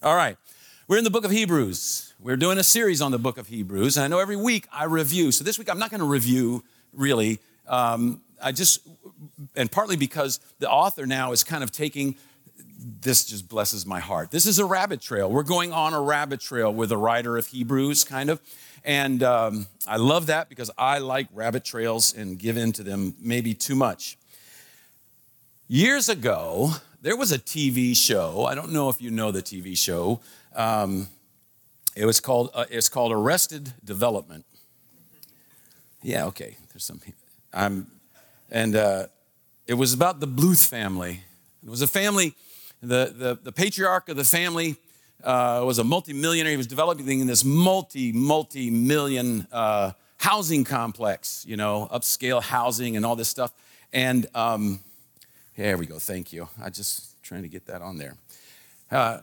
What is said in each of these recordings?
All right. We're in the book of Hebrews. We're doing a series on the book of Hebrews. And I know every week I review. So this week I'm not going to review really. Um, I just, and partly because the author now is kind of taking, this just blesses my heart. This is a rabbit trail. We're going on a rabbit trail with the writer of Hebrews, kind of. And um, I love that because I like rabbit trails and give in to them maybe too much. Years ago, there was a TV show. I don't know if you know the TV show. Um, it was called uh, it's called Arrested Development. Yeah, okay. There's some. I'm, and uh, it was about the Bluth family. It was a family. The the, the patriarch of the family uh, was a multimillionaire. He was developing this multi multi million uh, housing complex. You know, upscale housing and all this stuff. And um, there we go. Thank you. I just trying to get that on there. Uh,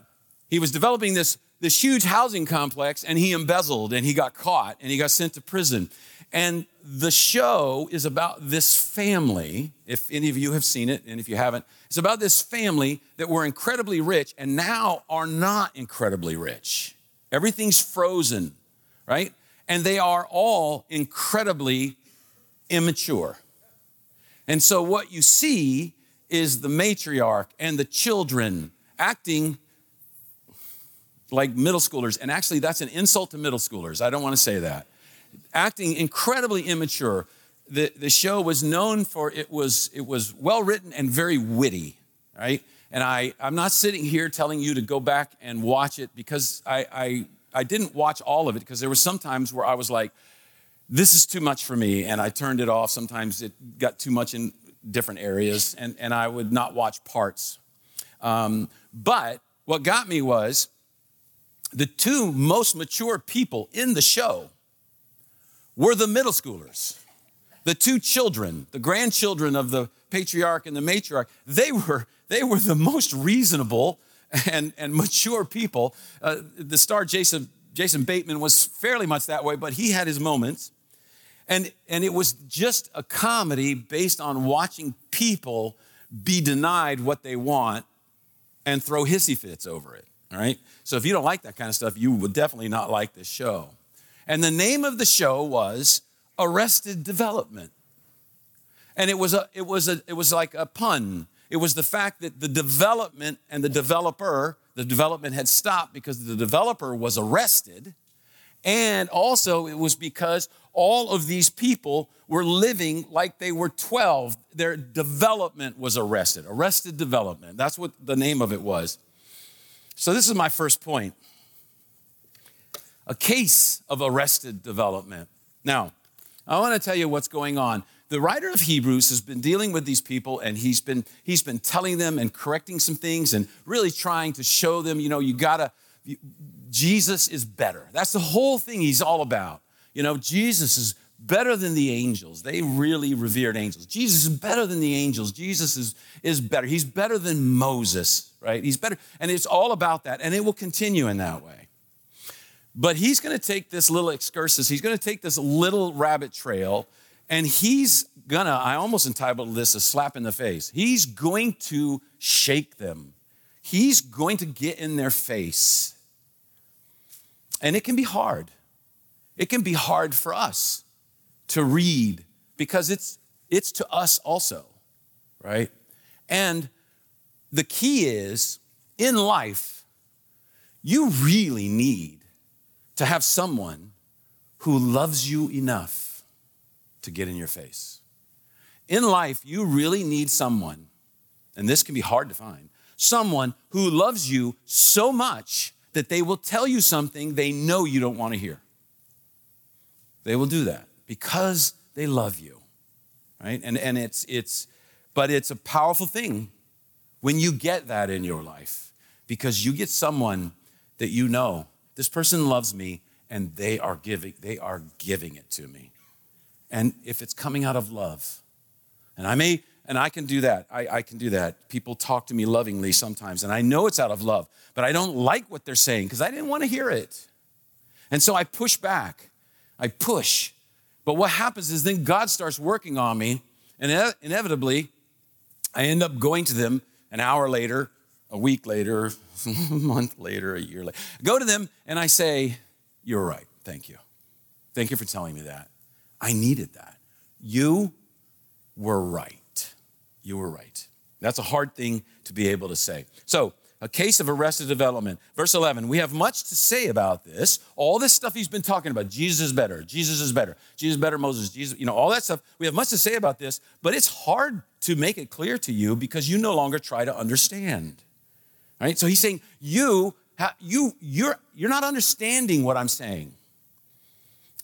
he was developing this, this huge housing complex and he embezzled and he got caught and he got sent to prison. And the show is about this family. If any of you have seen it, and if you haven't, it's about this family that were incredibly rich and now are not incredibly rich. Everything's frozen, right? And they are all incredibly immature. And so what you see is the matriarch and the children acting like middle schoolers. And actually, that's an insult to middle schoolers. I don't want to say that. Acting incredibly immature. The, the show was known for it was, it was well written and very witty, right? And I, I'm not sitting here telling you to go back and watch it because I, I, I didn't watch all of it because there were some times where I was like, this is too much for me, and I turned it off. Sometimes it got too much in different areas, and, and I would not watch parts. Um, but what got me was the two most mature people in the show were the middle schoolers. The two children, the grandchildren of the patriarch and the matriarch, they were, they were the most reasonable and, and mature people. Uh, the star Jason, Jason Bateman was fairly much that way, but he had his moments. And, and it was just a comedy based on watching people be denied what they want and throw hissy fits over it. All right? So if you don't like that kind of stuff, you would definitely not like this show. And the name of the show was Arrested Development. And it was a it was a it was like a pun. It was the fact that the development and the developer, the development had stopped because the developer was arrested. And also it was because all of these people were living like they were 12. Their development was arrested, arrested development. That's what the name of it was. So, this is my first point a case of arrested development. Now, I want to tell you what's going on. The writer of Hebrews has been dealing with these people and he's been, he's been telling them and correcting some things and really trying to show them, you know, you gotta, Jesus is better. That's the whole thing he's all about. You know, Jesus is better than the angels. They really revered angels. Jesus is better than the angels. Jesus is, is better. He's better than Moses, right? He's better. And it's all about that. And it will continue in that way. But he's going to take this little excursus, he's going to take this little rabbit trail, and he's going to, I almost entitled this a slap in the face. He's going to shake them, he's going to get in their face. And it can be hard it can be hard for us to read because it's, it's to us also, right? And the key is in life, you really need to have someone who loves you enough to get in your face. In life, you really need someone, and this can be hard to find, someone who loves you so much that they will tell you something they know you don't want to hear. They will do that because they love you, right? And, and it's, it's, but it's a powerful thing when you get that in your life because you get someone that you know, this person loves me and they are giving, they are giving it to me. And if it's coming out of love, and I may, and I can do that. I, I, can do that. People talk to me lovingly sometimes, and I know it's out of love, but I don't like what they're saying because I didn't want to hear it. And so I push back. I push. But what happens is then God starts working on me, and inevitably, I end up going to them an hour later, a week later, a month later, a year later. Go to them and I say, You're right. Thank you. Thank you for telling me that. I needed that. You were right. You were right. That's a hard thing to be able to say. So, a case of arrested development. Verse 11, we have much to say about this. All this stuff he's been talking about, Jesus is better, Jesus is better, Jesus is better, Moses, Jesus, you know, all that stuff. We have much to say about this, but it's hard to make it clear to you because you no longer try to understand. Right? So he's saying, you, you, you're, you're not understanding what I'm saying.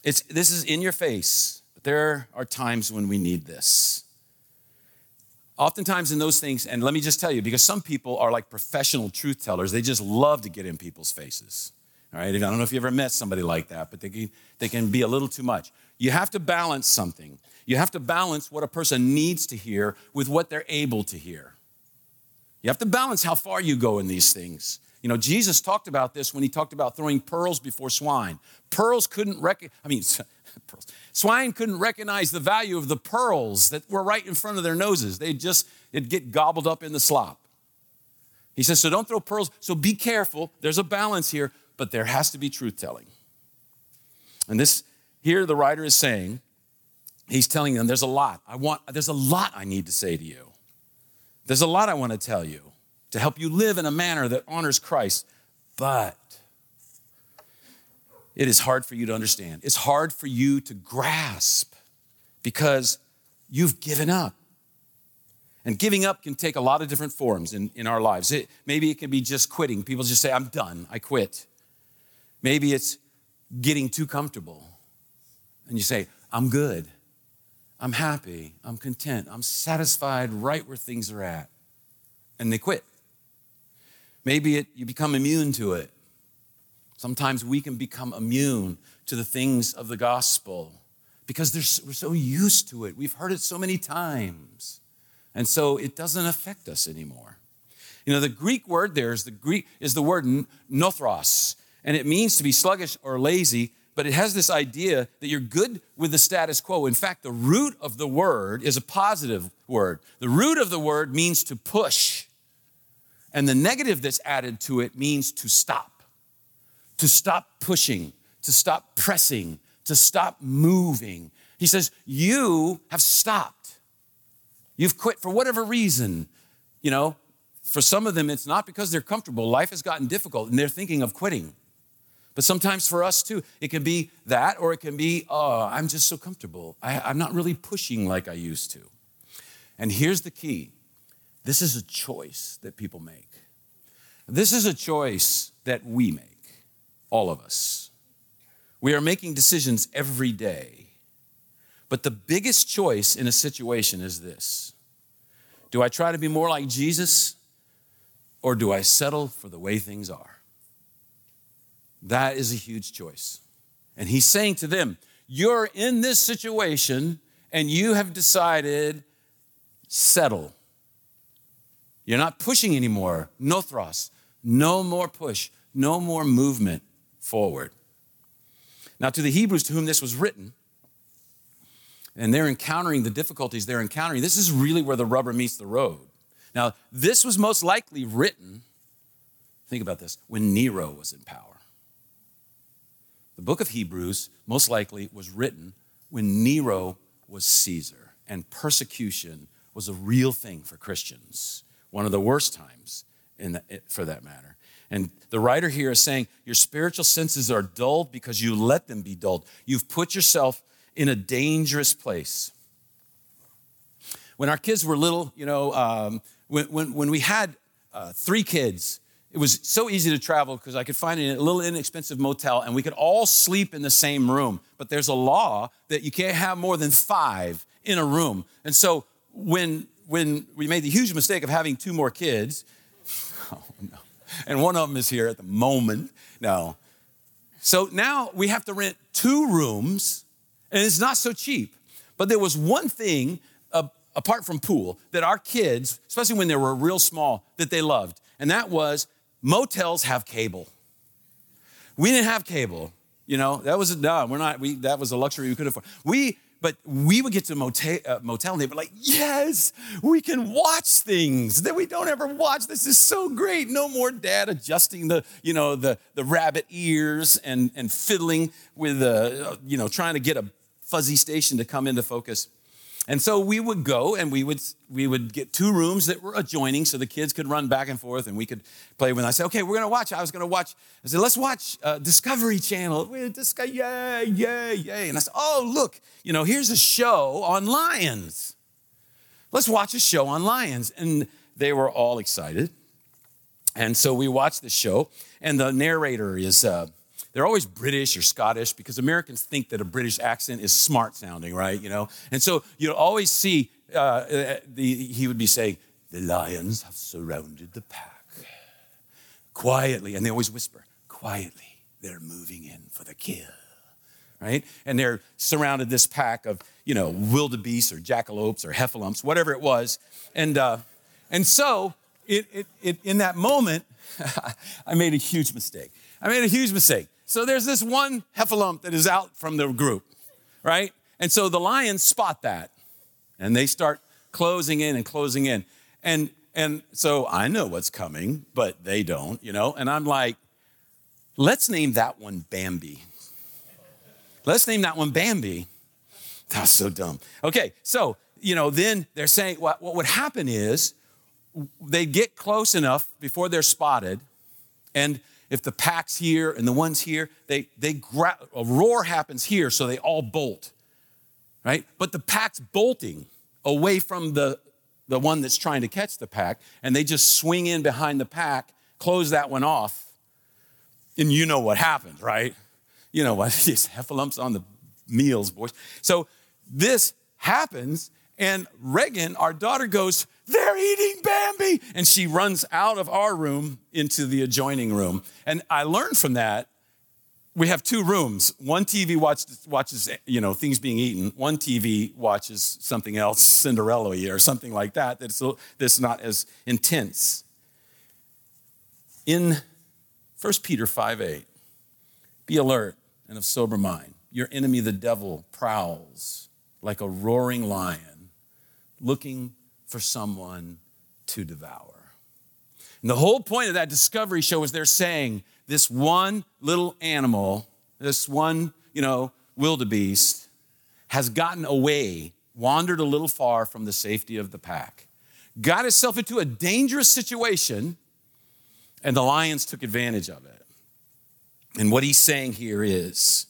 It's, this is in your face, but there are times when we need this. Oftentimes in those things, and let me just tell you, because some people are like professional truth tellers, they just love to get in people's faces. All right, I don't know if you ever met somebody like that, but they can, they can be a little too much. You have to balance something. You have to balance what a person needs to hear with what they're able to hear. You have to balance how far you go in these things. You know, Jesus talked about this when he talked about throwing pearls before swine. Pearls couldn't recognize, I mean, pearls. Swine couldn't recognize the value of the pearls that were right in front of their noses. They'd just, it'd get gobbled up in the slop. He says, so don't throw pearls. So be careful. There's a balance here, but there has to be truth telling. And this, here the writer is saying, he's telling them, there's a lot. I want, there's a lot I need to say to you. There's a lot I want to tell you to help you live in a manner that honors Christ. But it is hard for you to understand. It's hard for you to grasp because you've given up. And giving up can take a lot of different forms in, in our lives. It, maybe it can be just quitting. People just say, I'm done, I quit. Maybe it's getting too comfortable. And you say, I'm good, I'm happy, I'm content, I'm satisfied right where things are at. And they quit. Maybe it, you become immune to it. Sometimes we can become immune to the things of the gospel because we're so used to it. We've heard it so many times. And so it doesn't affect us anymore. You know, the Greek word there is the Greek is the word nothros, and it means to be sluggish or lazy, but it has this idea that you're good with the status quo. In fact, the root of the word is a positive word. The root of the word means to push. And the negative that's added to it means to stop, to stop pushing, to stop pressing, to stop moving. He says, You have stopped. You've quit for whatever reason. You know, for some of them, it's not because they're comfortable. Life has gotten difficult and they're thinking of quitting. But sometimes for us too, it can be that, or it can be, oh, I'm just so comfortable. I, am not really pushing like I used to. And here's the key this is a choice that people make. This is a choice that we make, all of us. We are making decisions every day. But the biggest choice in a situation is this Do I try to be more like Jesus or do I settle for the way things are? That is a huge choice. And he's saying to them, You're in this situation and you have decided, settle. You're not pushing anymore. No thrust. No more push. No more movement forward. Now, to the Hebrews to whom this was written, and they're encountering the difficulties they're encountering, this is really where the rubber meets the road. Now, this was most likely written, think about this, when Nero was in power. The book of Hebrews most likely was written when Nero was Caesar and persecution was a real thing for Christians one of the worst times in the, for that matter. And the writer here is saying your spiritual senses are dulled because you let them be dulled. You've put yourself in a dangerous place. When our kids were little, you know, um, when, when, when we had uh, three kids, it was so easy to travel because I could find a little inexpensive motel and we could all sleep in the same room. But there's a law that you can't have more than five in a room. And so when when we made the huge mistake of having two more kids, and one of them is here at the moment. No. So now we have to rent two rooms, and it's not so cheap. But there was one thing, uh, apart from pool, that our kids, especially when they were real small, that they loved, and that was motels have cable. We didn't have cable. You know, that was a no, we're not, we, that was a luxury we could afford. We but we would get to motel, uh, motel and they'd be like, yes, we can watch things that we don't ever watch. This is so great. No more dad adjusting the, you know, the, the rabbit ears and, and fiddling with, uh, you know, trying to get a fuzzy station to come into focus. And so we would go and we would we would get two rooms that were adjoining so the kids could run back and forth and we could play with. I said, okay, we're gonna watch. I was gonna watch. I said, let's watch uh, Discovery Channel. Discover, yay, yay, yay. And I said, oh look, you know, here's a show on lions. Let's watch a show on lions. And they were all excited. And so we watched the show, and the narrator is. Uh, they're always British or Scottish because Americans think that a British accent is smart sounding, right? You know, and so you'll always see uh, the, he would be saying, "The lions have surrounded the pack quietly," and they always whisper, "Quietly, they're moving in for the kill." Right? And they're surrounded this pack of, you know, wildebeests or jackalopes or heffalumps, whatever it was. And, uh, and so, it, it, it, in that moment, I made a huge mistake. I made a huge mistake. So there's this one heffalump that is out from the group, right? And so the lions spot that and they start closing in and closing in. And and so I know what's coming, but they don't, you know? And I'm like, let's name that one Bambi. Let's name that one Bambi. That's so dumb. Okay, so, you know, then they're saying what, what would happen is they get close enough before they're spotted, and if the pack's here and the one's here, they, they gra- a roar happens here, so they all bolt, right? But the pack's bolting away from the, the one that's trying to catch the pack, and they just swing in behind the pack, close that one off, and you know what happens, right? You know what? These heffalumps on the meals, boys. So this happens, and Reagan, our daughter, goes, they're eating Bambi. And she runs out of our room into the adjoining room. And I learned from that we have two rooms. One TV watches, watches you know, things being eaten. One TV watches something else, Cinderella or something like that, that's, that's not as intense. In 1 Peter 5 8, be alert and of sober mind. Your enemy, the devil, prowls like a roaring lion, looking for someone to devour. And the whole point of that discovery show is they're saying this one little animal, this one, you know, wildebeest, has gotten away, wandered a little far from the safety of the pack, got itself into a dangerous situation, and the lions took advantage of it. And what he's saying here is,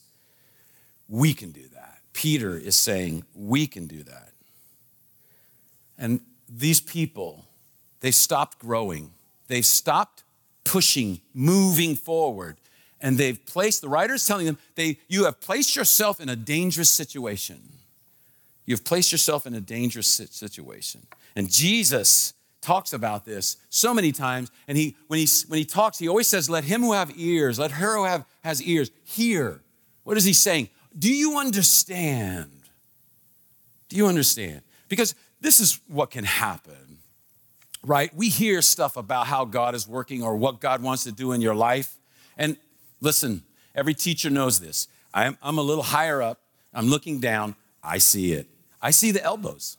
we can do that. Peter is saying, we can do that. And these people, they stopped growing. They stopped pushing, moving forward. And they've placed, the writer's telling them, they, you have placed yourself in a dangerous situation. You've placed yourself in a dangerous situation. And Jesus talks about this so many times. And he, when, he, when he talks, he always says, Let him who have ears, let her who have, has ears, hear. What is he saying? Do you understand? Do you understand? Because this is what can happen, right? We hear stuff about how God is working or what God wants to do in your life. And listen, every teacher knows this. I'm, I'm a little higher up, I'm looking down, I see it. I see the elbows.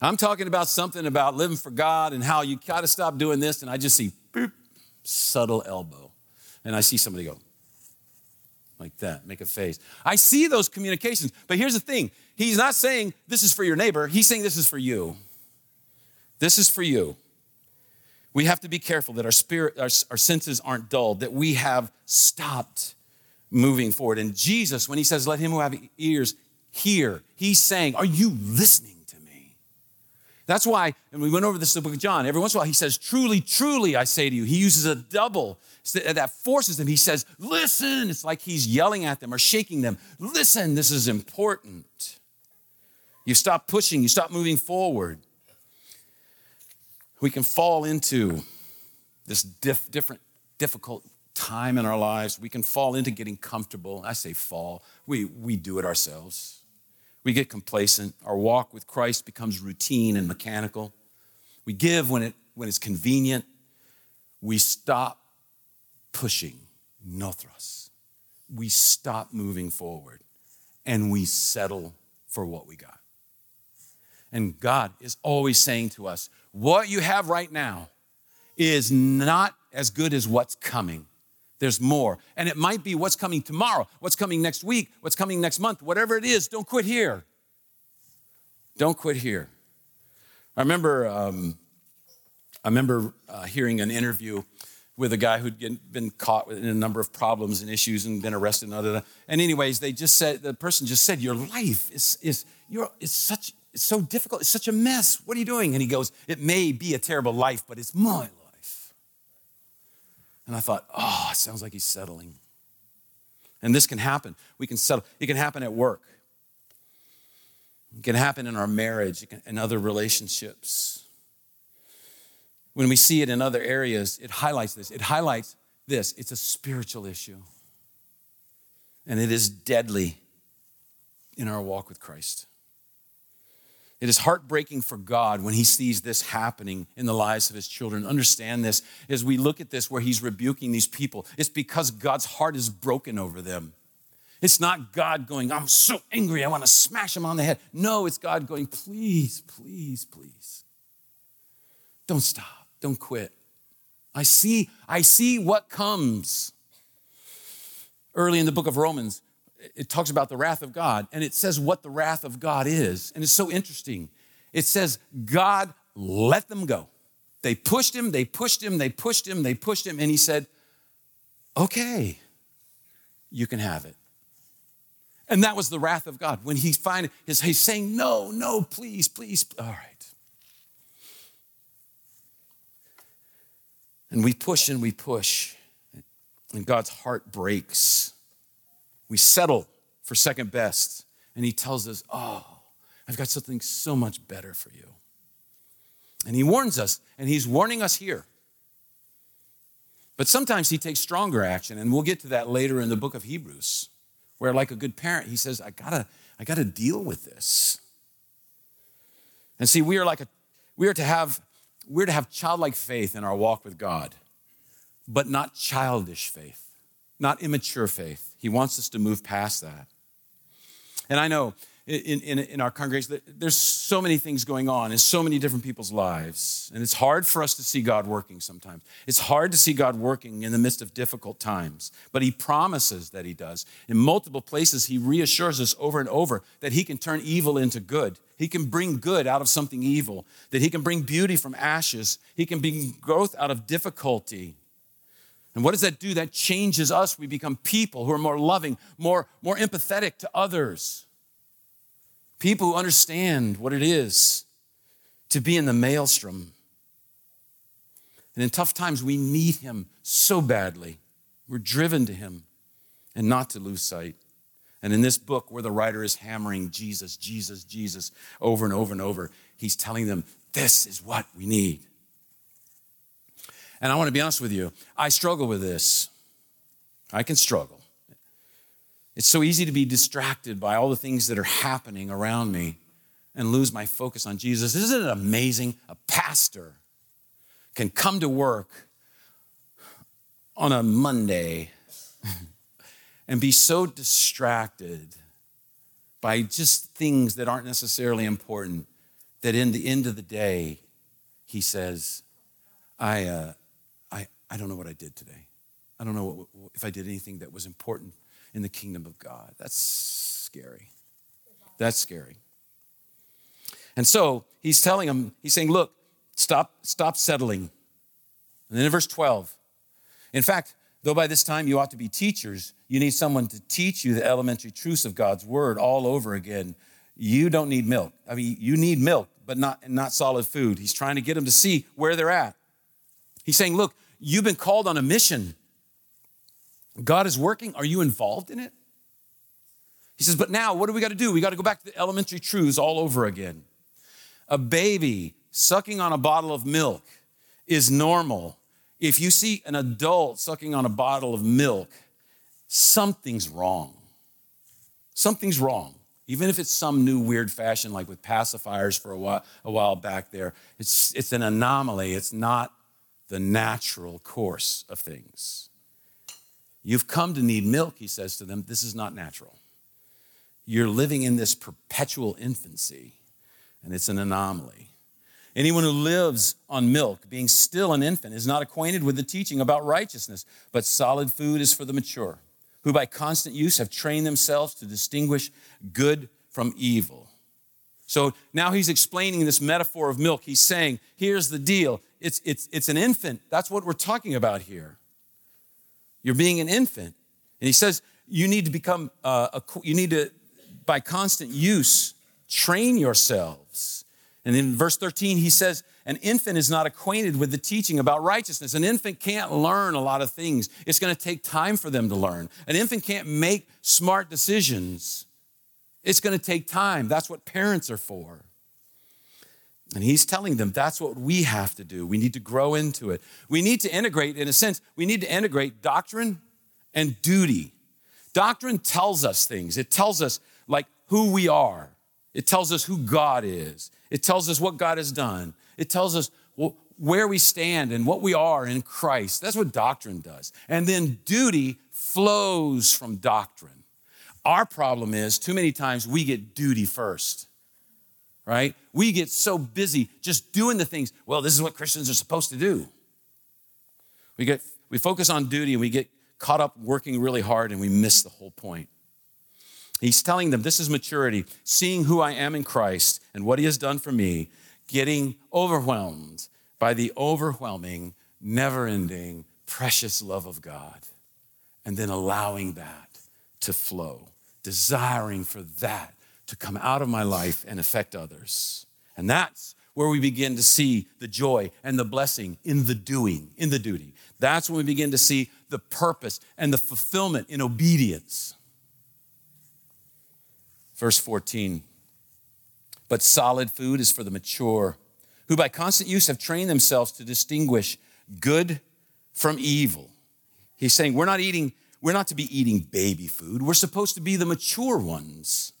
I'm talking about something about living for God and how you got to stop doing this, and I just see boop, subtle elbow. And I see somebody go, like that, make a face. I see those communications, but here's the thing He's not saying this is for your neighbor, he's saying this is for you. This is for you. We have to be careful that our spirit, our, our senses aren't dulled, that we have stopped moving forward. And Jesus, when he says, Let him who have ears hear, he's saying, Are you listening? That's why, and we went over this in the book of John, every once in a while he says, Truly, truly, I say to you. He uses a double uh, that forces them. He says, Listen. It's like he's yelling at them or shaking them. Listen, this is important. You stop pushing, you stop moving forward. We can fall into this diff, different, difficult time in our lives. We can fall into getting comfortable. I say fall, we, we do it ourselves. We get complacent. Our walk with Christ becomes routine and mechanical. We give when, it, when it's convenient. We stop pushing, no. We stop moving forward. and we settle for what we got. And God is always saying to us, what you have right now is not as good as what's coming. There's more. And it might be what's coming tomorrow, what's coming next week, what's coming next month, whatever it is, don't quit here. Don't quit here. I remember, um, I remember uh, hearing an interview with a guy who'd been caught in a number of problems and issues and been arrested and other. And anyways, they just said the person just said, "Your life is is you're it's such it's so difficult. It's such a mess. What are you doing?" And he goes, "It may be a terrible life, but it's my life." And I thought, "Oh, it sounds like he's settling." And this can happen. We can settle. It can happen at work. It can happen in our marriage and other relationships. When we see it in other areas, it highlights this. It highlights this. It's a spiritual issue. And it is deadly in our walk with Christ. It is heartbreaking for God when he sees this happening in the lives of his children. Understand this as we look at this where he's rebuking these people. It's because God's heart is broken over them. It's not God going, I'm so angry, I want to smash him on the head. No, it's God going, please, please, please. Don't stop. Don't quit. I see, I see what comes. Early in the book of Romans, it talks about the wrath of God, and it says what the wrath of God is. And it's so interesting. It says, God let them go. They pushed him, they pushed him, they pushed him, they pushed him, and he said, Okay, you can have it. And that was the wrath of God. When he find he's saying, No, no, please, please. All right. And we push and we push, and God's heart breaks. We settle for second best, and He tells us, Oh, I've got something so much better for you. And He warns us, and He's warning us here. But sometimes He takes stronger action, and we'll get to that later in the book of Hebrews, where, like a good parent, He says, I gotta, I gotta deal with this. And see, we are like a, we are to have we're to have childlike faith in our walk with God, but not childish faith, not immature faith. He wants us to move past that. And I know in, in, in, our congregation, there's so many things going on in so many different people's lives. And it's hard for us to see God working sometimes. It's hard to see God working in the midst of difficult times. But He promises that He does. In multiple places, He reassures us over and over that He can turn evil into good. He can bring good out of something evil, that He can bring beauty from ashes. He can bring growth out of difficulty. And what does that do? That changes us. We become people who are more loving, more, more empathetic to others people who understand what it is to be in the maelstrom. And in tough times, we need Him so badly. We're driven to Him and not to lose sight. And in this book, where the writer is hammering Jesus, Jesus, Jesus over and over and over, he's telling them, This is what we need. And I want to be honest with you, I struggle with this. I can struggle. It's so easy to be distracted by all the things that are happening around me and lose my focus on Jesus. Isn't it amazing? A pastor can come to work on a Monday and be so distracted by just things that aren't necessarily important that in the end of the day, he says, I, uh, I, don't know what I did today. I don't know what, if I did anything that was important in the kingdom of God. That's scary. That's scary. And so he's telling him, he's saying, look, stop, stop settling. And then in verse 12, in fact, though by this time you ought to be teachers, you need someone to teach you the elementary truths of God's word all over again. You don't need milk. I mean, you need milk, but not, not solid food. He's trying to get them to see where they're at. He's saying, look, you've been called on a mission. God is working. Are you involved in it? He says, but now what do we got to do? We got to go back to the elementary truths all over again. A baby sucking on a bottle of milk is normal. If you see an adult sucking on a bottle of milk, something's wrong. Something's wrong. Even if it's some new weird fashion, like with pacifiers for a while, a while back there, it's, it's an anomaly. It's not the natural course of things. You've come to need milk, he says to them. This is not natural. you're living in this perpetual infancy, and it's an anomaly. Anyone who lives on milk, being still an infant, is not acquainted with the teaching about righteousness, but solid food is for the mature, who by constant use have trained themselves to distinguish good from evil. So now he's explaining this metaphor of milk. He's saying, here's the deal it's, it's, it's an infant. That's what we're talking about here. You're being an infant. And he says, you need to become, uh, a, you need to, by constant use, train yourselves. And in verse 13, he says, An infant is not acquainted with the teaching about righteousness. An infant can't learn a lot of things. It's going to take time for them to learn. An infant can't make smart decisions. It's going to take time. That's what parents are for. And he's telling them that's what we have to do. We need to grow into it. We need to integrate, in a sense, we need to integrate doctrine and duty. Doctrine tells us things, it tells us like who we are, it tells us who God is, it tells us what God has done, it tells us where we stand and what we are in Christ. That's what doctrine does. And then duty flows from doctrine. Our problem is too many times we get duty first right? We get so busy just doing the things. Well, this is what Christians are supposed to do. We get we focus on duty and we get caught up working really hard and we miss the whole point. He's telling them this is maturity, seeing who I am in Christ and what he has done for me, getting overwhelmed by the overwhelming, never-ending, precious love of God, and then allowing that to flow, desiring for that to come out of my life and affect others. And that's where we begin to see the joy and the blessing in the doing, in the duty. That's when we begin to see the purpose and the fulfillment in obedience. Verse 14 But solid food is for the mature, who by constant use have trained themselves to distinguish good from evil. He's saying we're not eating, we're not to be eating baby food. We're supposed to be the mature ones.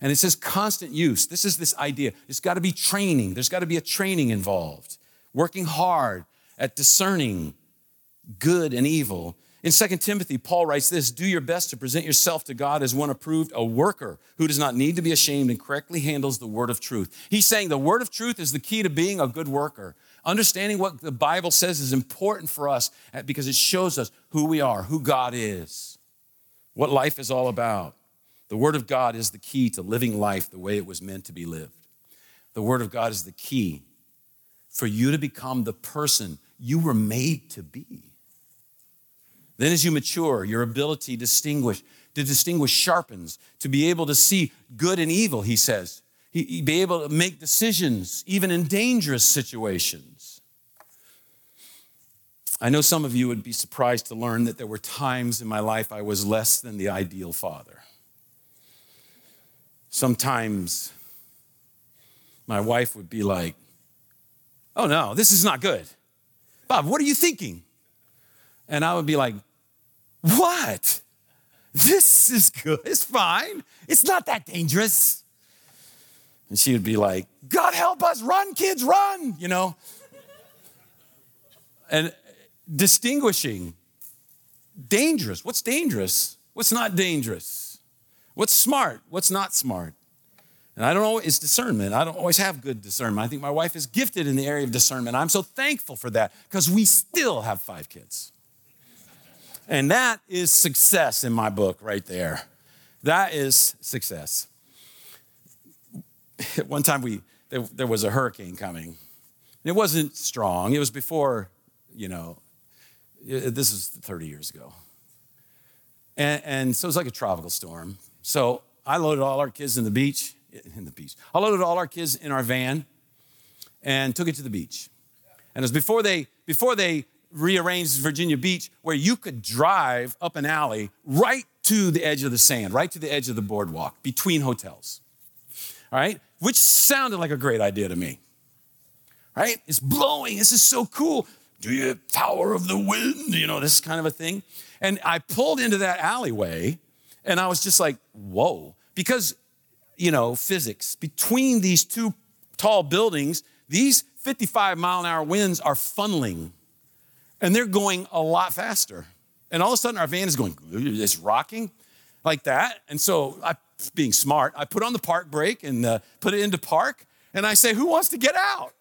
And it says constant use. This is this idea. It's got to be training. There's got to be a training involved, working hard at discerning good and evil. In 2 Timothy, Paul writes this Do your best to present yourself to God as one approved, a worker who does not need to be ashamed and correctly handles the word of truth. He's saying the word of truth is the key to being a good worker. Understanding what the Bible says is important for us because it shows us who we are, who God is, what life is all about. The Word of God is the key to living life the way it was meant to be lived. The Word of God is the key for you to become the person you were made to be. Then, as you mature, your ability to distinguish, to distinguish sharpens, to be able to see good and evil, he says. He, be able to make decisions, even in dangerous situations. I know some of you would be surprised to learn that there were times in my life I was less than the ideal father. Sometimes my wife would be like, Oh no, this is not good. Bob, what are you thinking? And I would be like, What? This is good. It's fine. It's not that dangerous. And she would be like, God help us, run, kids, run, you know. And distinguishing dangerous. What's dangerous? What's not dangerous? What's smart? What's not smart? And I don't know, it's discernment. I don't always have good discernment. I think my wife is gifted in the area of discernment. I'm so thankful for that because we still have five kids. And that is success in my book right there. That is success. One time we there, there was a hurricane coming. And It wasn't strong. It was before, you know, Uh, this is 30 years ago. And, and so it was like a tropical storm. So I loaded all our kids in the beach, in the beach. I loaded all our kids in our van and took it to the beach. And it was before they, before they rearranged Virginia Beach, where you could drive up an alley right to the edge of the sand, right to the edge of the boardwalk between hotels. All right? Which sounded like a great idea to me. Right? It's blowing. This is so cool. Do you have power of the wind? You know, this kind of a thing. And I pulled into that alleyway and I was just like, whoa. Because, you know, physics, between these two tall buildings, these 55 mile an hour winds are funneling and they're going a lot faster. And all of a sudden, our van is going, it's rocking. like that. And so I, being smart, I put on the park brake and uh, put it into park. And I say, who wants to get out?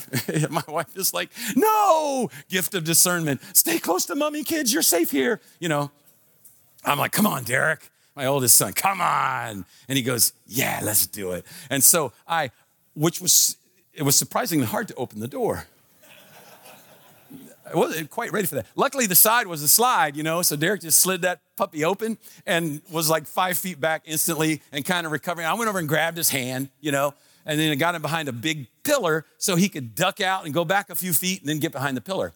My wife is like, no, gift of discernment. Stay close to mommy, kids. You're safe here. You know, I'm like, come on, Derek, my oldest son, come on. And he goes, yeah, let's do it. And so I, which was, it was surprisingly hard to open the door. I wasn't quite ready for that. Luckily, the side was a slide, you know, so Derek just slid that puppy open and was like five feet back instantly and kind of recovering. I went over and grabbed his hand, you know, and then I got him behind a big pillar so he could duck out and go back a few feet and then get behind the pillar.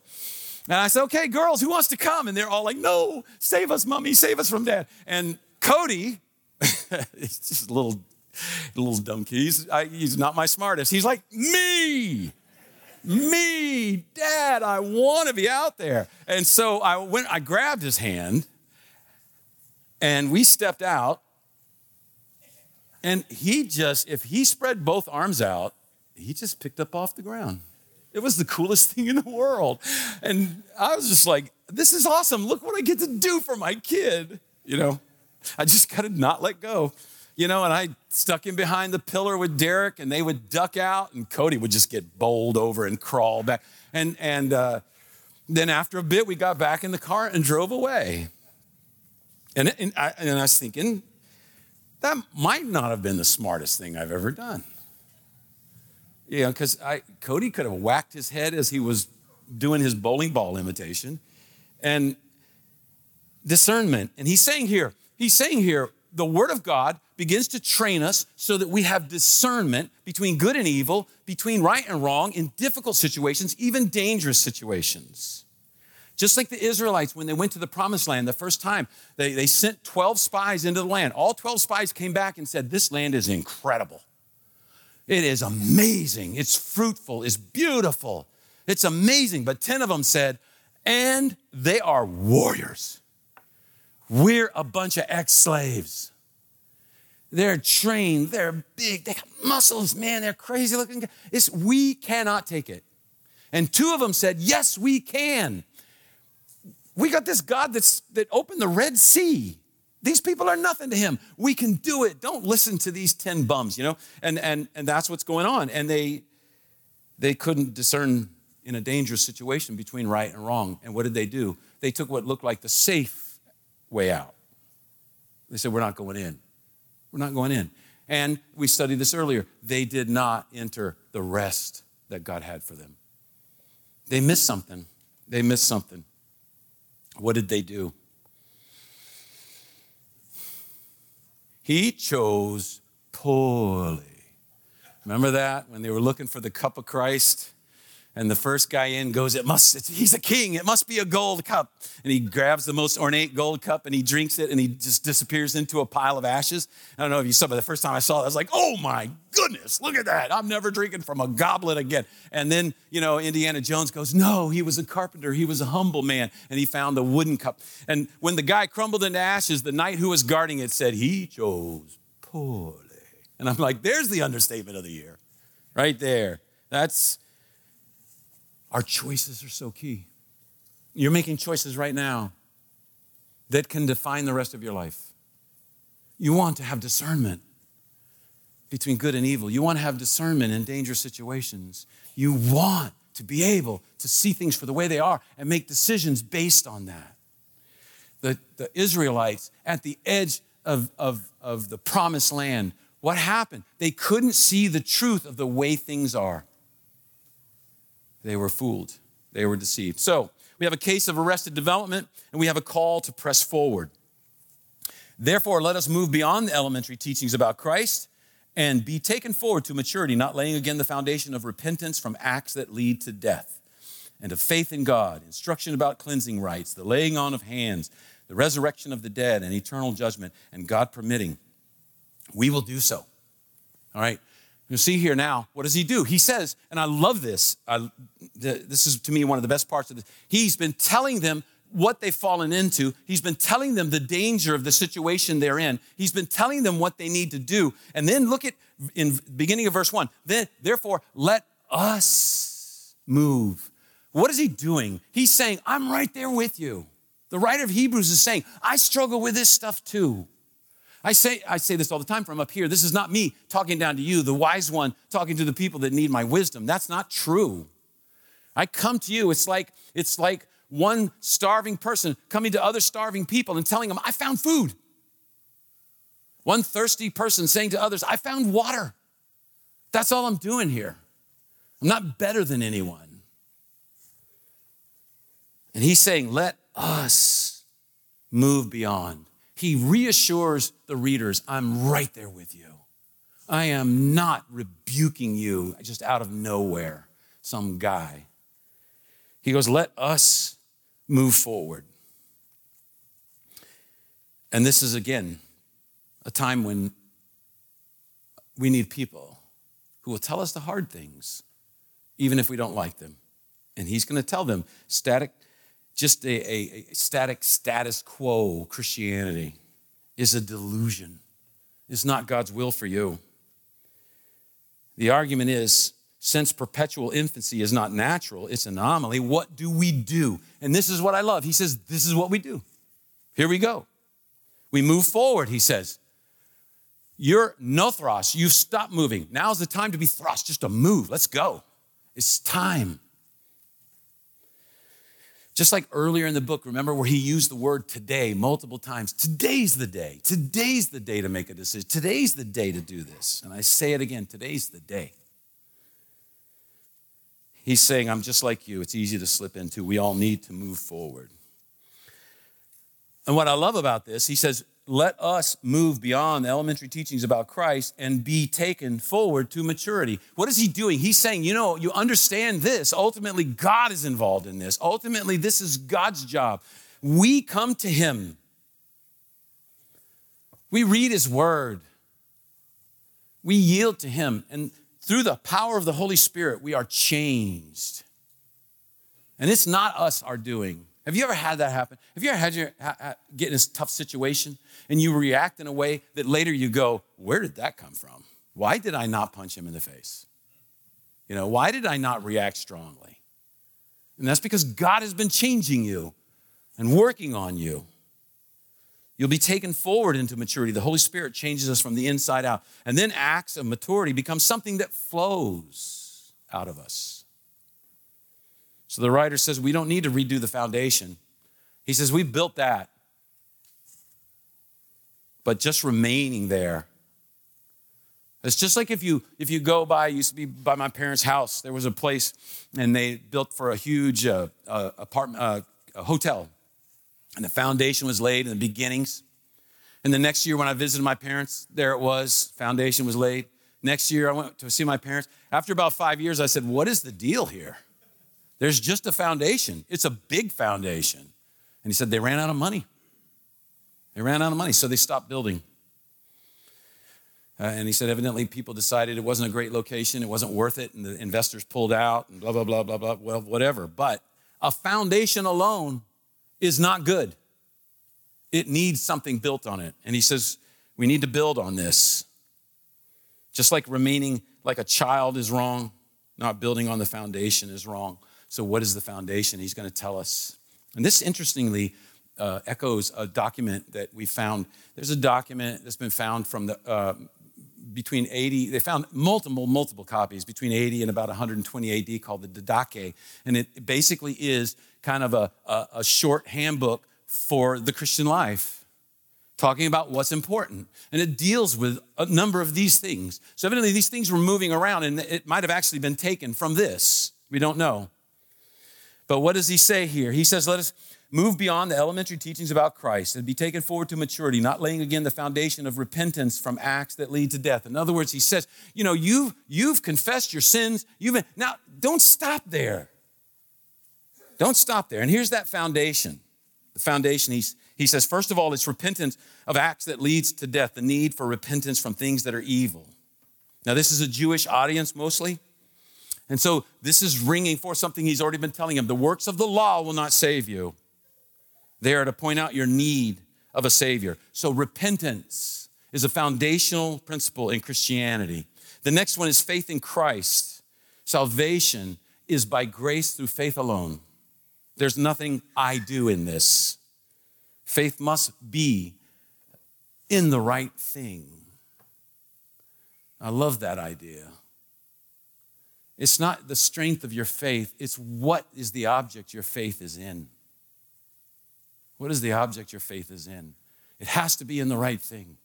And I said, okay, girls, who wants to come? And they're all like, no, save us, mommy, save us from dad. And Cody, he's just a little, little kid. He's, I, he's not my smartest. He's like, me, me, dad, I want to be out there. And so I went, I grabbed his hand and we stepped out and he just, if he spread both arms out, he just picked up off the ground. It was the coolest thing in the world. And I was just like, this is awesome. Look what I get to do for my kid. You know, I just got to not let go. You know, and I stuck him behind the pillar with Derek, and they would duck out, and Cody would just get bowled over and crawl back. And, and uh, then after a bit, we got back in the car and drove away. And, and, I, and I was thinking, that might not have been the smartest thing I've ever done. You know, because Cody could have whacked his head as he was doing his bowling ball imitation. And discernment. And he's saying here, he's saying here, the word of God begins to train us so that we have discernment between good and evil, between right and wrong in difficult situations, even dangerous situations. Just like the Israelites, when they went to the promised land the first time, they, they sent 12 spies into the land. All 12 spies came back and said, This land is incredible. It is amazing. It's fruitful. It's beautiful. It's amazing. But 10 of them said, And they are warriors. We're a bunch of ex slaves. They're trained, they're big, they got muscles, man, they're crazy looking. It's, we cannot take it. And two of them said, Yes, we can. We got this God that's, that opened the Red Sea. These people are nothing to him. We can do it. Don't listen to these 10 bums, you know? And, and, and that's what's going on. And they, they couldn't discern in a dangerous situation between right and wrong. And what did they do? They took what looked like the safe way out. They said, We're not going in. We're not going in. And we studied this earlier. They did not enter the rest that God had for them. They missed something. They missed something. What did they do? He chose poorly. Remember that when they were looking for the cup of Christ? And the first guy in goes, It must, he's a king. It must be a gold cup. And he grabs the most ornate gold cup and he drinks it and he just disappears into a pile of ashes. I don't know if you saw, but the first time I saw it, I was like, Oh my goodness, look at that. I'm never drinking from a goblet again. And then, you know, Indiana Jones goes, No, he was a carpenter. He was a humble man. And he found a wooden cup. And when the guy crumbled into ashes, the knight who was guarding it said, He chose poorly. And I'm like, There's the understatement of the year right there. That's our choices are so key. You're making choices right now that can define the rest of your life. You want to have discernment between good and evil. You want to have discernment in dangerous situations. You want to be able to see things for the way they are and make decisions based on that. The, the Israelites at the edge of, of, of the promised land, what happened? They couldn't see the truth of the way things are. They were fooled, they were deceived. So, we have a case of arrested development, and we have a call to press forward. Therefore, let us move beyond the elementary teachings about Christ and be taken forward to maturity, not laying again the foundation of repentance from acts that lead to death, and of faith in God, instruction about cleansing rites, the laying on of hands, the resurrection of the dead, and eternal judgment, and God permitting, we will do so. All right? You see here now, what does he do? He says, and I love this. I, this is to me one of the best parts of this. He's been telling them what they've fallen into. He's been telling them the danger of the situation they're in. He's been telling them what they need to do. And then look at in beginning of verse one. Then, therefore, let us move. What is he doing? He's saying, I'm right there with you. The writer of Hebrews is saying, I struggle with this stuff too. I say, I say this all the time from up here. This is not me talking down to you, the wise one, talking to the people that need my wisdom. That's not true. I come to you. It's like, it's like one starving person coming to other starving people and telling them, I found food. One thirsty person saying to others, I found water. That's all I'm doing here. I'm not better than anyone. And he's saying, let us move beyond he reassures the readers I'm right there with you. I am not rebuking you just out of nowhere, some guy. He goes, Let us move forward. And this is, again, a time when we need people who will tell us the hard things, even if we don't like them. And he's going to tell them static just a, a, a static status quo Christianity is a delusion. It's not God's will for you. The argument is since perpetual infancy is not natural, it's an anomaly, what do we do? And this is what I love. He says, This is what we do. Here we go. We move forward, he says. You're nothros. You've stopped moving. Now's the time to be thrust, just to move. Let's go. It's time. Just like earlier in the book, remember where he used the word today multiple times. Today's the day. Today's the day to make a decision. Today's the day to do this. And I say it again today's the day. He's saying, I'm just like you. It's easy to slip into. We all need to move forward. And what I love about this, he says, let us move beyond the elementary teachings about Christ and be taken forward to maturity. What is he doing? He's saying, you know, you understand this. Ultimately, God is involved in this. Ultimately, this is God's job. We come to him, we read his word, we yield to him, and through the power of the Holy Spirit, we are changed. And it's not us our doing. Have you ever had that happen? Have you ever had your get in a tough situation and you react in a way that later you go, where did that come from? Why did I not punch him in the face? You know, why did I not react strongly? And that's because God has been changing you and working on you. You'll be taken forward into maturity. The Holy Spirit changes us from the inside out. And then acts of maturity become something that flows out of us. So the writer says we don't need to redo the foundation. He says we built that but just remaining there. It's just like if you if you go by, used to be by my parents' house. There was a place, and they built for a huge uh, uh, apartment, uh, a hotel, and the foundation was laid in the beginnings. And the next year, when I visited my parents, there it was. Foundation was laid. Next year, I went to see my parents. After about five years, I said, "What is the deal here? There's just a foundation. It's a big foundation." And he said, "They ran out of money." They ran out of money, so they stopped building. Uh, and he said, evidently, people decided it wasn't a great location, it wasn't worth it, and the investors pulled out, and blah, blah, blah, blah, blah, well, whatever. But a foundation alone is not good. It needs something built on it. And he says, we need to build on this. Just like remaining like a child is wrong, not building on the foundation is wrong. So, what is the foundation? He's going to tell us. And this, interestingly, uh, echoes a document that we found. There's a document that's been found from the uh, between 80. They found multiple, multiple copies between 80 and about 120 AD called the Didache, and it basically is kind of a, a, a short handbook for the Christian life talking about what's important. And it deals with a number of these things. So, evidently, these things were moving around, and it might have actually been taken from this. We don't know. But what does he say here? He says, Let us move beyond the elementary teachings about Christ and be taken forward to maturity, not laying again the foundation of repentance from acts that lead to death. In other words, he says, you know, you've, you've confessed your sins. You've been, now, don't stop there. Don't stop there. And here's that foundation. The foundation, he's, he says, first of all, it's repentance of acts that leads to death, the need for repentance from things that are evil. Now, this is a Jewish audience mostly. And so this is ringing for something he's already been telling him. The works of the law will not save you. They are to point out your need of a Savior. So, repentance is a foundational principle in Christianity. The next one is faith in Christ. Salvation is by grace through faith alone. There's nothing I do in this. Faith must be in the right thing. I love that idea. It's not the strength of your faith, it's what is the object your faith is in. What is the object your faith is in? It has to be in the right thing.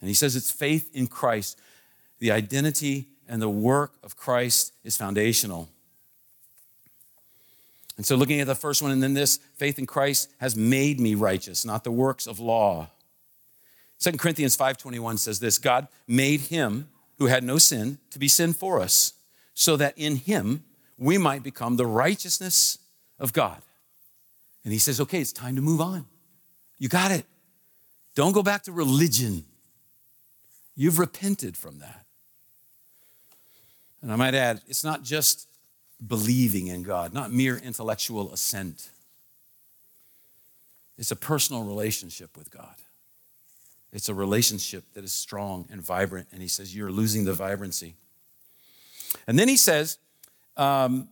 And he says it's faith in Christ. The identity and the work of Christ is foundational. And so, looking at the first one and then this, faith in Christ has made me righteous, not the works of law. 2 Corinthians 5:21 says this, God made him who had no sin to be sin for us, so that in him we might become the righteousness of God. And he says, okay, it's time to move on. You got it. Don't go back to religion. You've repented from that. And I might add, it's not just believing in God, not mere intellectual assent. It's a personal relationship with God. It's a relationship that is strong and vibrant. And he says, You're losing the vibrancy. And then he says, um,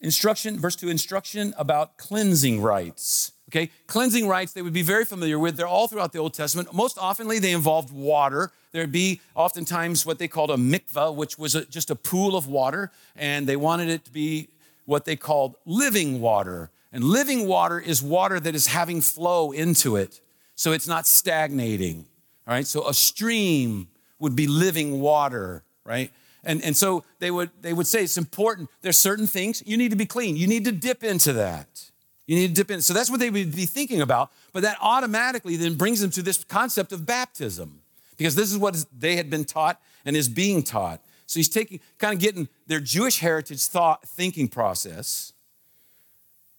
instruction, verse 2, instruction about cleansing rites. Okay, cleansing rites they would be very familiar with. They're all throughout the Old Testament. Most oftenly, they involved water. There'd be oftentimes what they called a mikvah, which was a, just a pool of water, and they wanted it to be what they called living water. And living water is water that is having flow into it, so it's not stagnating. All right, so a stream would be living water, right? And, and so they would, they would say it's important. There's certain things you need to be clean. You need to dip into that. You need to dip in. So that's what they would be thinking about. But that automatically then brings them to this concept of baptism, because this is what they had been taught and is being taught. So he's taking, kind of getting their Jewish heritage thought thinking process.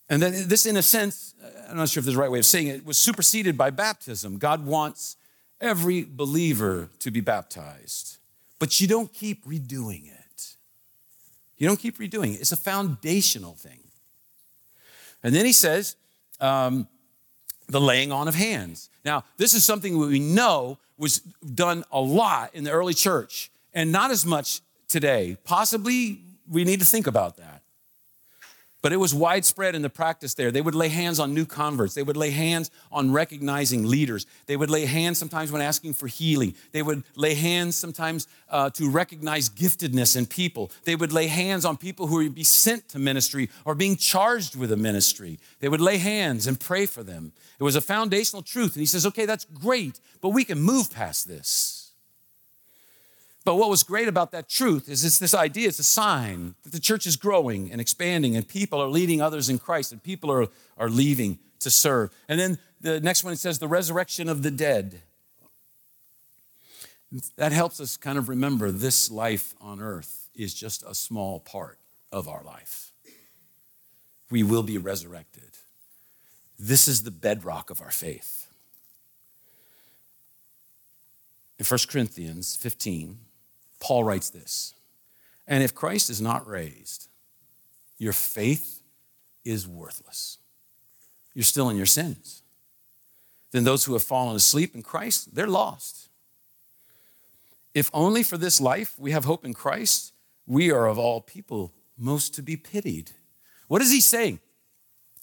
And then this, in a sense, I'm not sure if there's a right way of saying it, was superseded by baptism. God wants every believer to be baptized, but you don't keep redoing it. You don't keep redoing it. It's a foundational thing. And then he says, um, the laying on of hands. Now, this is something we know was done a lot in the early church and not as much today. Possibly we need to think about that. But it was widespread in the practice there. They would lay hands on new converts. They would lay hands on recognizing leaders. They would lay hands sometimes when asking for healing. They would lay hands sometimes uh, to recognize giftedness in people. They would lay hands on people who would be sent to ministry or being charged with a ministry. They would lay hands and pray for them. It was a foundational truth. And he says, okay, that's great, but we can move past this. But what was great about that truth is it's this idea, it's a sign that the church is growing and expanding, and people are leading others in Christ, and people are, are leaving to serve. And then the next one it says the resurrection of the dead. That helps us kind of remember this life on earth is just a small part of our life. We will be resurrected. This is the bedrock of our faith. In 1 Corinthians 15, Paul writes this And if Christ is not raised, your faith is worthless. You're still in your sins. Then those who have fallen asleep in Christ, they're lost. If only for this life we have hope in Christ, we are of all people most to be pitied. What is he saying?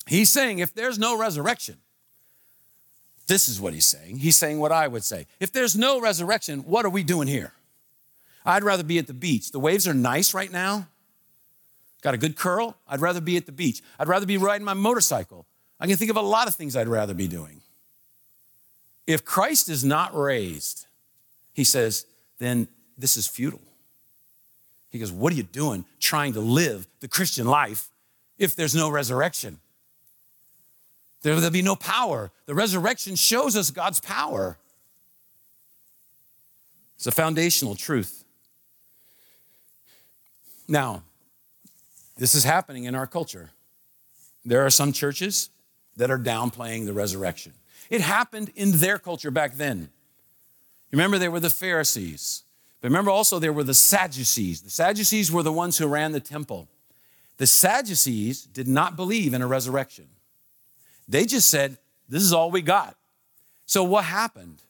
He's saying if there's no resurrection, this is what he's saying. He's saying what I would say. If there's no resurrection, what are we doing here? I'd rather be at the beach. The waves are nice right now. Got a good curl. I'd rather be at the beach. I'd rather be riding my motorcycle. I can think of a lot of things I'd rather be doing. If Christ is not raised, he says, then this is futile. He goes, What are you doing trying to live the Christian life if there's no resurrection? There'll be no power. The resurrection shows us God's power. It's a foundational truth. Now, this is happening in our culture. There are some churches that are downplaying the resurrection. It happened in their culture back then. Remember, there were the Pharisees. But remember also, there were the Sadducees. The Sadducees were the ones who ran the temple. The Sadducees did not believe in a resurrection. They just said, This is all we got. So what happened?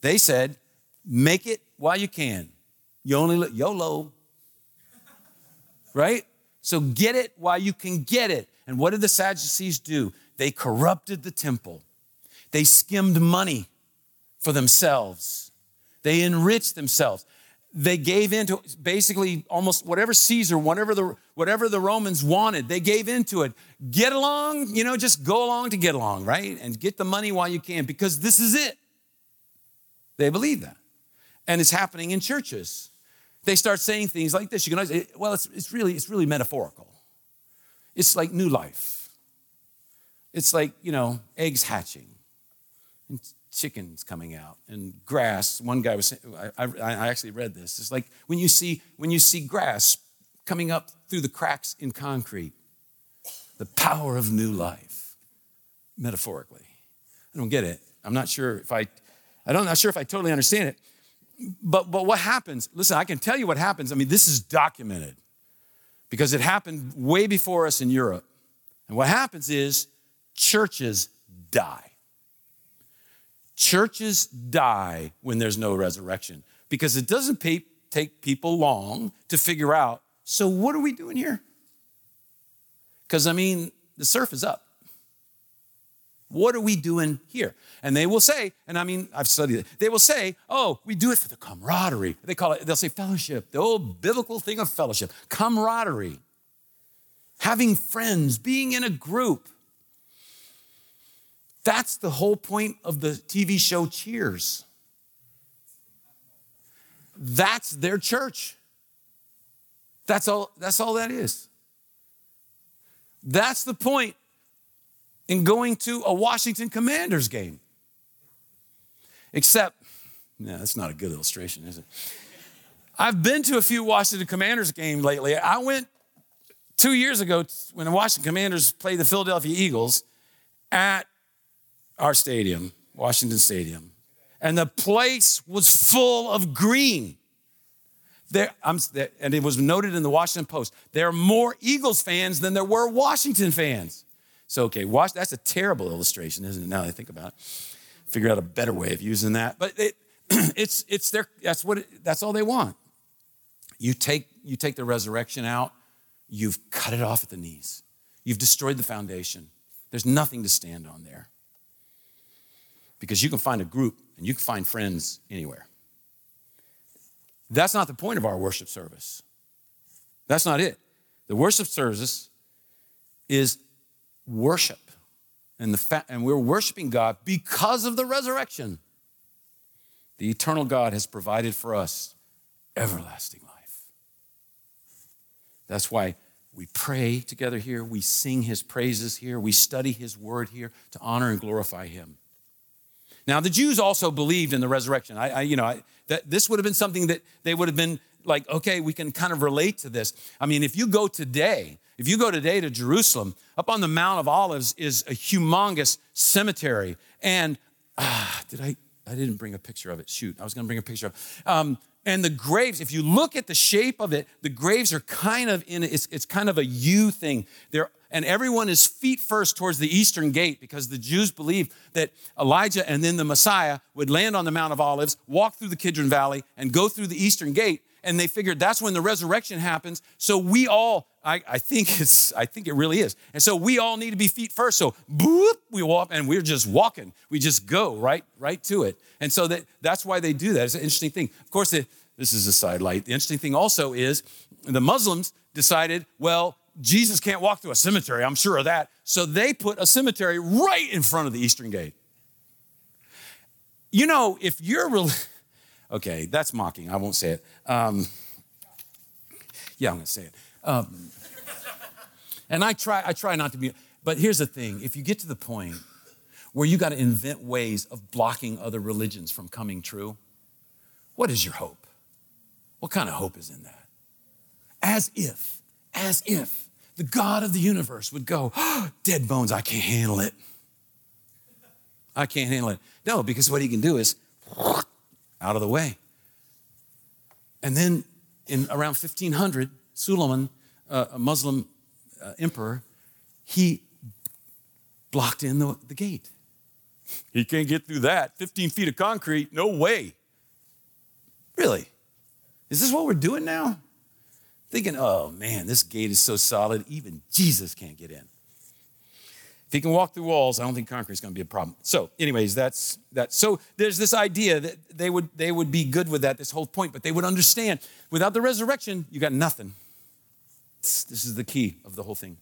They said, Make it while you can. You only YOLO right? So get it while you can get it. And what did the Sadducees do? They corrupted the temple. They skimmed money for themselves. They enriched themselves. They gave into basically almost whatever Caesar, whatever the, whatever the Romans wanted, they gave into it. Get along, you know, just go along to get along, right? And get the money while you can because this is it. They believe that. And it's happening in churches. They start saying things like this. You can always, well, it's, it's, really, it's really metaphorical. It's like new life. It's like, you know, eggs hatching and chickens coming out and grass. One guy was saying, I, I, actually read this. It's like when you see when you see grass coming up through the cracks in concrete, the power of new life, metaphorically. I don't get it. I'm not sure if I, I don't, I'm not sure if I totally understand it. But, but what happens? Listen, I can tell you what happens. I mean, this is documented because it happened way before us in Europe. And what happens is churches die. Churches die when there's no resurrection because it doesn't pay, take people long to figure out so, what are we doing here? Because, I mean, the surf is up. What are we doing here? And they will say, and I mean, I've studied it, they will say, oh, we do it for the camaraderie. They call it, they'll say fellowship, the old biblical thing of fellowship, camaraderie, having friends, being in a group. That's the whole point of the TV show Cheers. That's their church. That's all, that's all that is. That's the point in going to a Washington Commanders game. Except, no, that's not a good illustration, is it? I've been to a few Washington Commanders games lately. I went two years ago when the Washington Commanders played the Philadelphia Eagles at our stadium, Washington Stadium, and the place was full of green. There, there, and it was noted in the Washington Post there are more Eagles fans than there were Washington fans. So, okay, watch, that's a terrible illustration, isn't it? Now that I think about it. Figure out a better way of using that. But it, it's, it's their, that's, what it, that's all they want. You take, you take the resurrection out, you've cut it off at the knees. You've destroyed the foundation. There's nothing to stand on there because you can find a group and you can find friends anywhere. That's not the point of our worship service. That's not it. The worship service is worship. And, the fa- and we're worshiping God because of the resurrection. The eternal God has provided for us everlasting life. That's why we pray together here, we sing his praises here, we study his word here to honor and glorify him. Now, the Jews also believed in the resurrection. I, I you know, I, that this would have been something that they would have been like, okay, we can kind of relate to this. I mean, if you go today, if you go today to Jerusalem, up on the Mount of Olives is a humongous cemetery. And ah, did I? I didn't bring a picture of it. Shoot, I was going to bring a picture of it. Um, and the graves, if you look at the shape of it, the graves are kind of in it's, it's kind of a U thing. They're and everyone is feet first towards the eastern gate because the Jews believed that Elijah and then the Messiah would land on the Mount of Olives, walk through the Kidron Valley, and go through the eastern gate. And they figured that's when the resurrection happens. So we all, I, I think it's, I think it really is. And so we all need to be feet first. So boop, we walk and we're just walking. We just go right, right to it. And so that, that's why they do that. It's an interesting thing. Of course, it, this is a sidelight. The interesting thing also is the Muslims decided, well, Jesus can't walk through a cemetery, I'm sure of that. So they put a cemetery right in front of the Eastern Gate. You know, if you're really, okay, that's mocking. I won't say it. Um, yeah, I'm going to say it. Um, and I try, I try not to be, but here's the thing if you get to the point where you got to invent ways of blocking other religions from coming true, what is your hope? What kind of hope is in that? As if, as if the God of the universe would go, oh, Dead bones, I can't handle it. I can't handle it. No, because what he can do is out of the way. And then in around 1500, Suleiman, uh, a Muslim uh, emperor, he blocked in the, the gate. He can't get through that. 15 feet of concrete, no way. Really? Is this what we're doing now? thinking, oh man, this gate is so solid, even Jesus can't get in. If he can walk through walls, I don't think concrete is going to be a problem. So, anyways, that's that. So there's this idea that they would they would be good with that, this whole point, but they would understand without the resurrection, you got nothing. This is the key of the whole thing.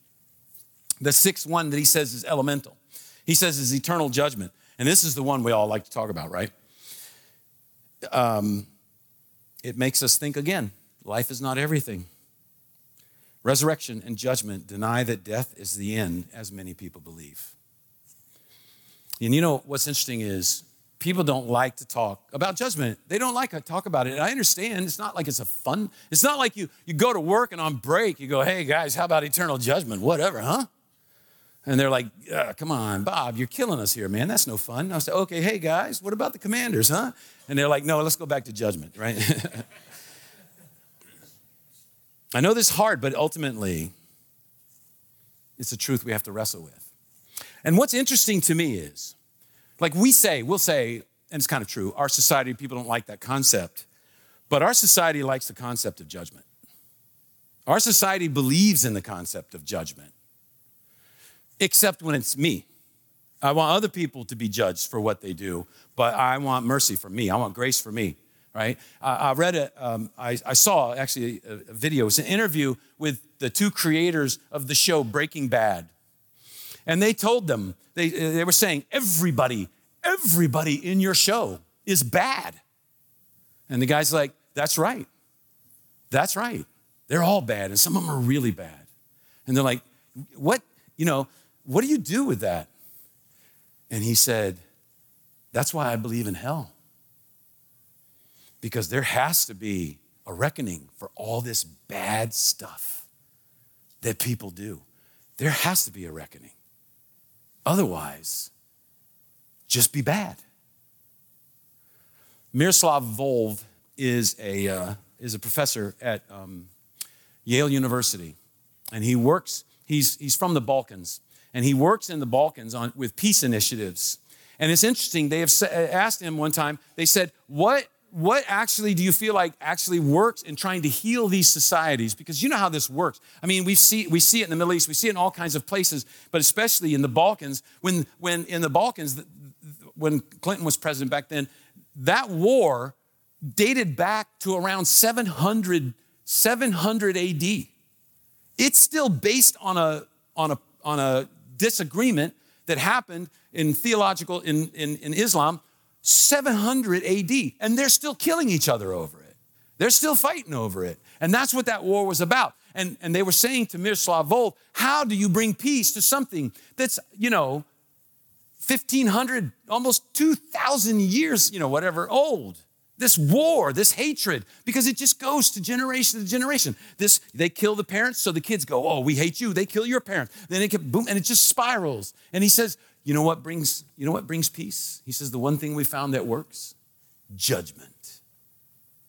The sixth one that he says is elemental. He says is eternal judgment. And this is the one we all like to talk about, right? Um, it makes us think again life is not everything. Resurrection and judgment deny that death is the end, as many people believe. And you know what's interesting is people don't like to talk about judgment. They don't like to talk about it. I understand. It's not like it's a fun. It's not like you you go to work and on break you go, "Hey guys, how about eternal judgment? Whatever, huh?" And they're like, "Come on, Bob, you're killing us here, man. That's no fun." And I say, "Okay, hey guys, what about the commanders, huh?" And they're like, "No, let's go back to judgment, right?" I know this is hard, but ultimately, it's a truth we have to wrestle with. And what's interesting to me is, like we say, we'll say, and it's kind of true, our society, people don't like that concept, but our society likes the concept of judgment. Our society believes in the concept of judgment, except when it's me. I want other people to be judged for what they do, but I want mercy for me. I want grace for me right? I, read it, um, I, I, saw actually a, a video. It's an interview with the two creators of the show Breaking Bad. And they told them, they, they were saying, everybody, everybody in your show is bad. And the guy's like, that's right. That's right. They're all bad, and some of them are really bad. And they're like, what, you know, what do you do with that? And he said, that's why I believe in hell because there has to be a reckoning for all this bad stuff that people do. There has to be a reckoning. Otherwise, just be bad. Miroslav Volf is a, uh, is a professor at um, Yale University, and he works, he's, he's from the Balkans, and he works in the Balkans on, with peace initiatives. And it's interesting, they have asked him one time, they said, What what actually do you feel like actually works in trying to heal these societies? Because you know how this works. I mean, we see, we see it in the Middle East, we see it in all kinds of places, but especially in the Balkans. When, when in the Balkans, when Clinton was president back then, that war dated back to around 700, 700 AD. It's still based on a, on a, on a disagreement that happened in theological, in, in, in Islam 700 AD, and they're still killing each other over it. They're still fighting over it. And that's what that war was about. And, and they were saying to Miroslav Volf, how do you bring peace to something that's, you know, 1,500, almost 2,000 years, you know, whatever, old? This war, this hatred, because it just goes to generation to generation. This, they kill the parents, so the kids go, oh, we hate you. They kill your parents. Then it can, boom, and it just spirals. And he says, you know what brings, you know what brings peace? He says, the one thing we found that works judgment.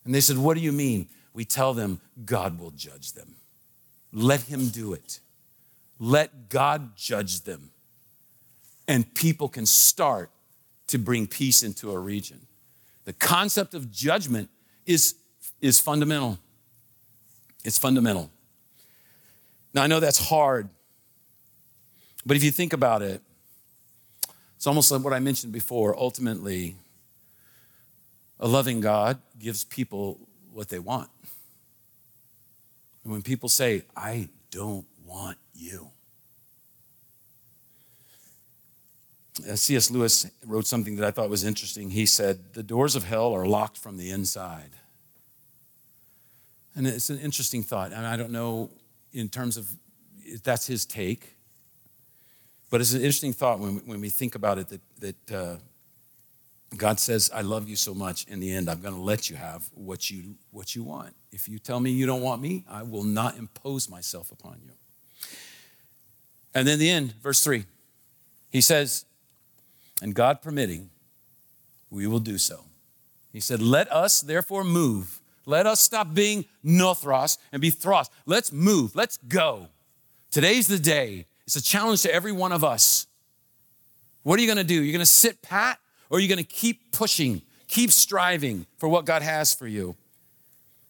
And they said, What do you mean? We tell them, God will judge them. Let Him do it. Let God judge them. And people can start to bring peace into a region. The concept of judgment is, is fundamental. It's fundamental. Now, I know that's hard, but if you think about it, it's almost like what I mentioned before. Ultimately, a loving God gives people what they want. And when people say, I don't want you, uh, C.S. Lewis wrote something that I thought was interesting. He said, The doors of hell are locked from the inside. And it's an interesting thought. And I don't know in terms of that's his take. But it's an interesting thought when, when we think about it that, that uh, God says, I love you so much. In the end, I'm going to let you have what you, what you want. If you tell me you don't want me, I will not impose myself upon you. And then the end, verse 3, he says, And God permitting, we will do so. He said, Let us therefore move. Let us stop being nothros and be thros. Let's move. Let's go. Today's the day it's a challenge to every one of us. What are you going to do? You're going to sit pat or are you going to keep pushing, keep striving for what God has for you?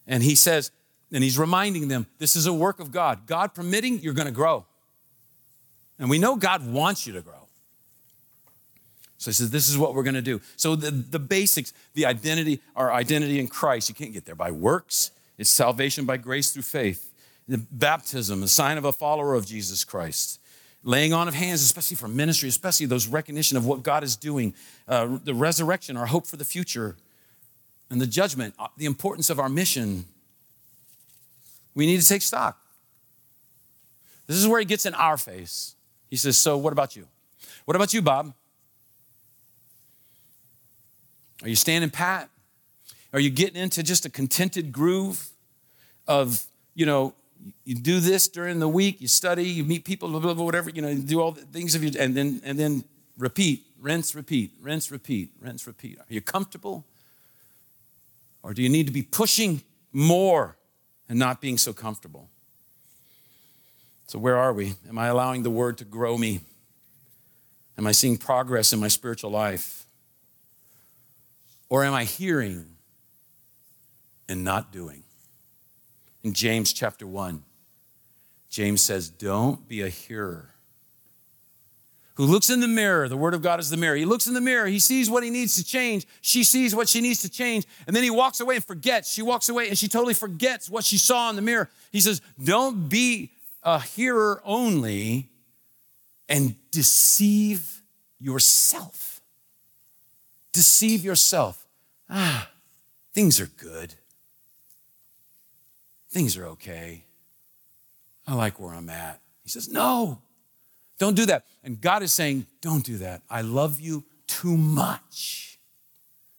And he says, and he's reminding them, this is a work of God. God permitting, you're going to grow. And we know God wants you to grow. So he says, This is what we're going to do. So the, the basics, the identity, our identity in Christ, you can't get there by works. It's salvation by grace through faith. The baptism, a sign of a follower of Jesus Christ. Laying on of hands, especially for ministry, especially those recognition of what God is doing. Uh, the resurrection, our hope for the future. And the judgment, uh, the importance of our mission. We need to take stock. This is where he gets in our face. He says, So, what about you? What about you, Bob? Are you standing pat? Are you getting into just a contented groove of, you know, you do this during the week, you study, you meet people, blah, blah, blah, whatever, you know, you do all the things of you, and then and then repeat, rinse, repeat, rinse, repeat, rinse, repeat. Are you comfortable? Or do you need to be pushing more and not being so comfortable? So, where are we? Am I allowing the word to grow me? Am I seeing progress in my spiritual life? Or am I hearing and not doing? In James chapter 1, James says, Don't be a hearer who looks in the mirror. The word of God is the mirror. He looks in the mirror. He sees what he needs to change. She sees what she needs to change. And then he walks away and forgets. She walks away and she totally forgets what she saw in the mirror. He says, Don't be a hearer only and deceive yourself. Deceive yourself. Ah, things are good. Things are okay. I like where I'm at. He says, No, don't do that. And God is saying, Don't do that. I love you too much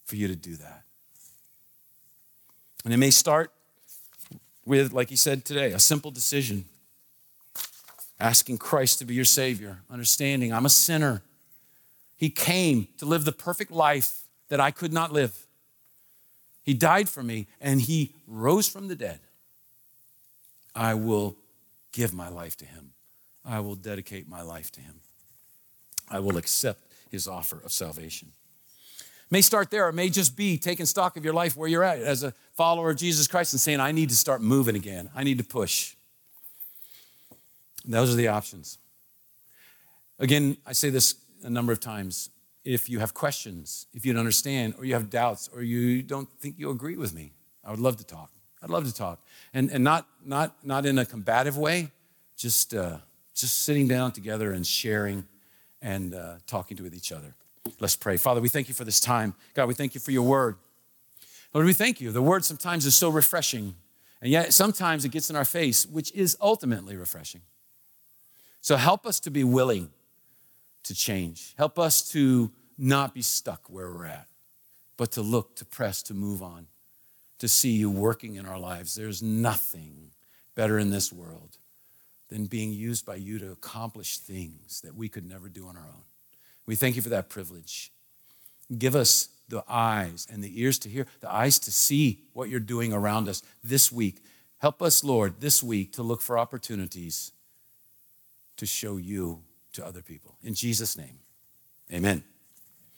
for you to do that. And it may start with, like he said today, a simple decision asking Christ to be your Savior, understanding I'm a sinner. He came to live the perfect life that I could not live. He died for me and He rose from the dead. I will give my life to Him. I will dedicate my life to Him. I will accept His offer of salvation. May start there. It may just be taking stock of your life where you're at as a follower of Jesus Christ and saying, I need to start moving again. I need to push. Those are the options. Again, I say this a number of times. If you have questions, if you don't understand, or you have doubts, or you don't think you agree with me, I would love to talk. I'd love to talk. And, and not, not, not in a combative way, just, uh, just sitting down together and sharing and uh, talking to with each other. Let's pray. Father, we thank you for this time. God, we thank you for your word. Lord, we thank you. The word sometimes is so refreshing, and yet sometimes it gets in our face, which is ultimately refreshing. So help us to be willing to change. Help us to not be stuck where we're at, but to look, to press, to move on, to see you working in our lives. There's nothing better in this world than being used by you to accomplish things that we could never do on our own. We thank you for that privilege. Give us the eyes and the ears to hear, the eyes to see what you're doing around us this week. Help us, Lord, this week to look for opportunities to show you to other people. In Jesus' name, amen.